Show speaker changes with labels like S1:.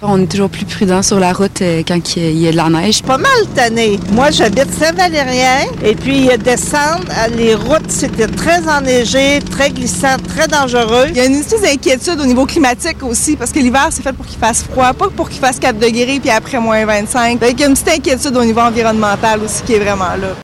S1: On est toujours plus prudent sur la route euh, quand il y a de la neige.
S2: Pas mal tanné. Moi, j'habite Saint-Valérien et puis descendre, euh, les routes, c'était très enneigé, très glissant, très dangereux.
S3: Il y a une espèce d'inquiétude au niveau climatique aussi parce que l'hiver, c'est fait pour qu'il fasse froid, pas pour qu'il fasse 4 degrés puis après moins 25. Donc, il y a une petite inquiétude au niveau environnemental aussi qui est vraiment là.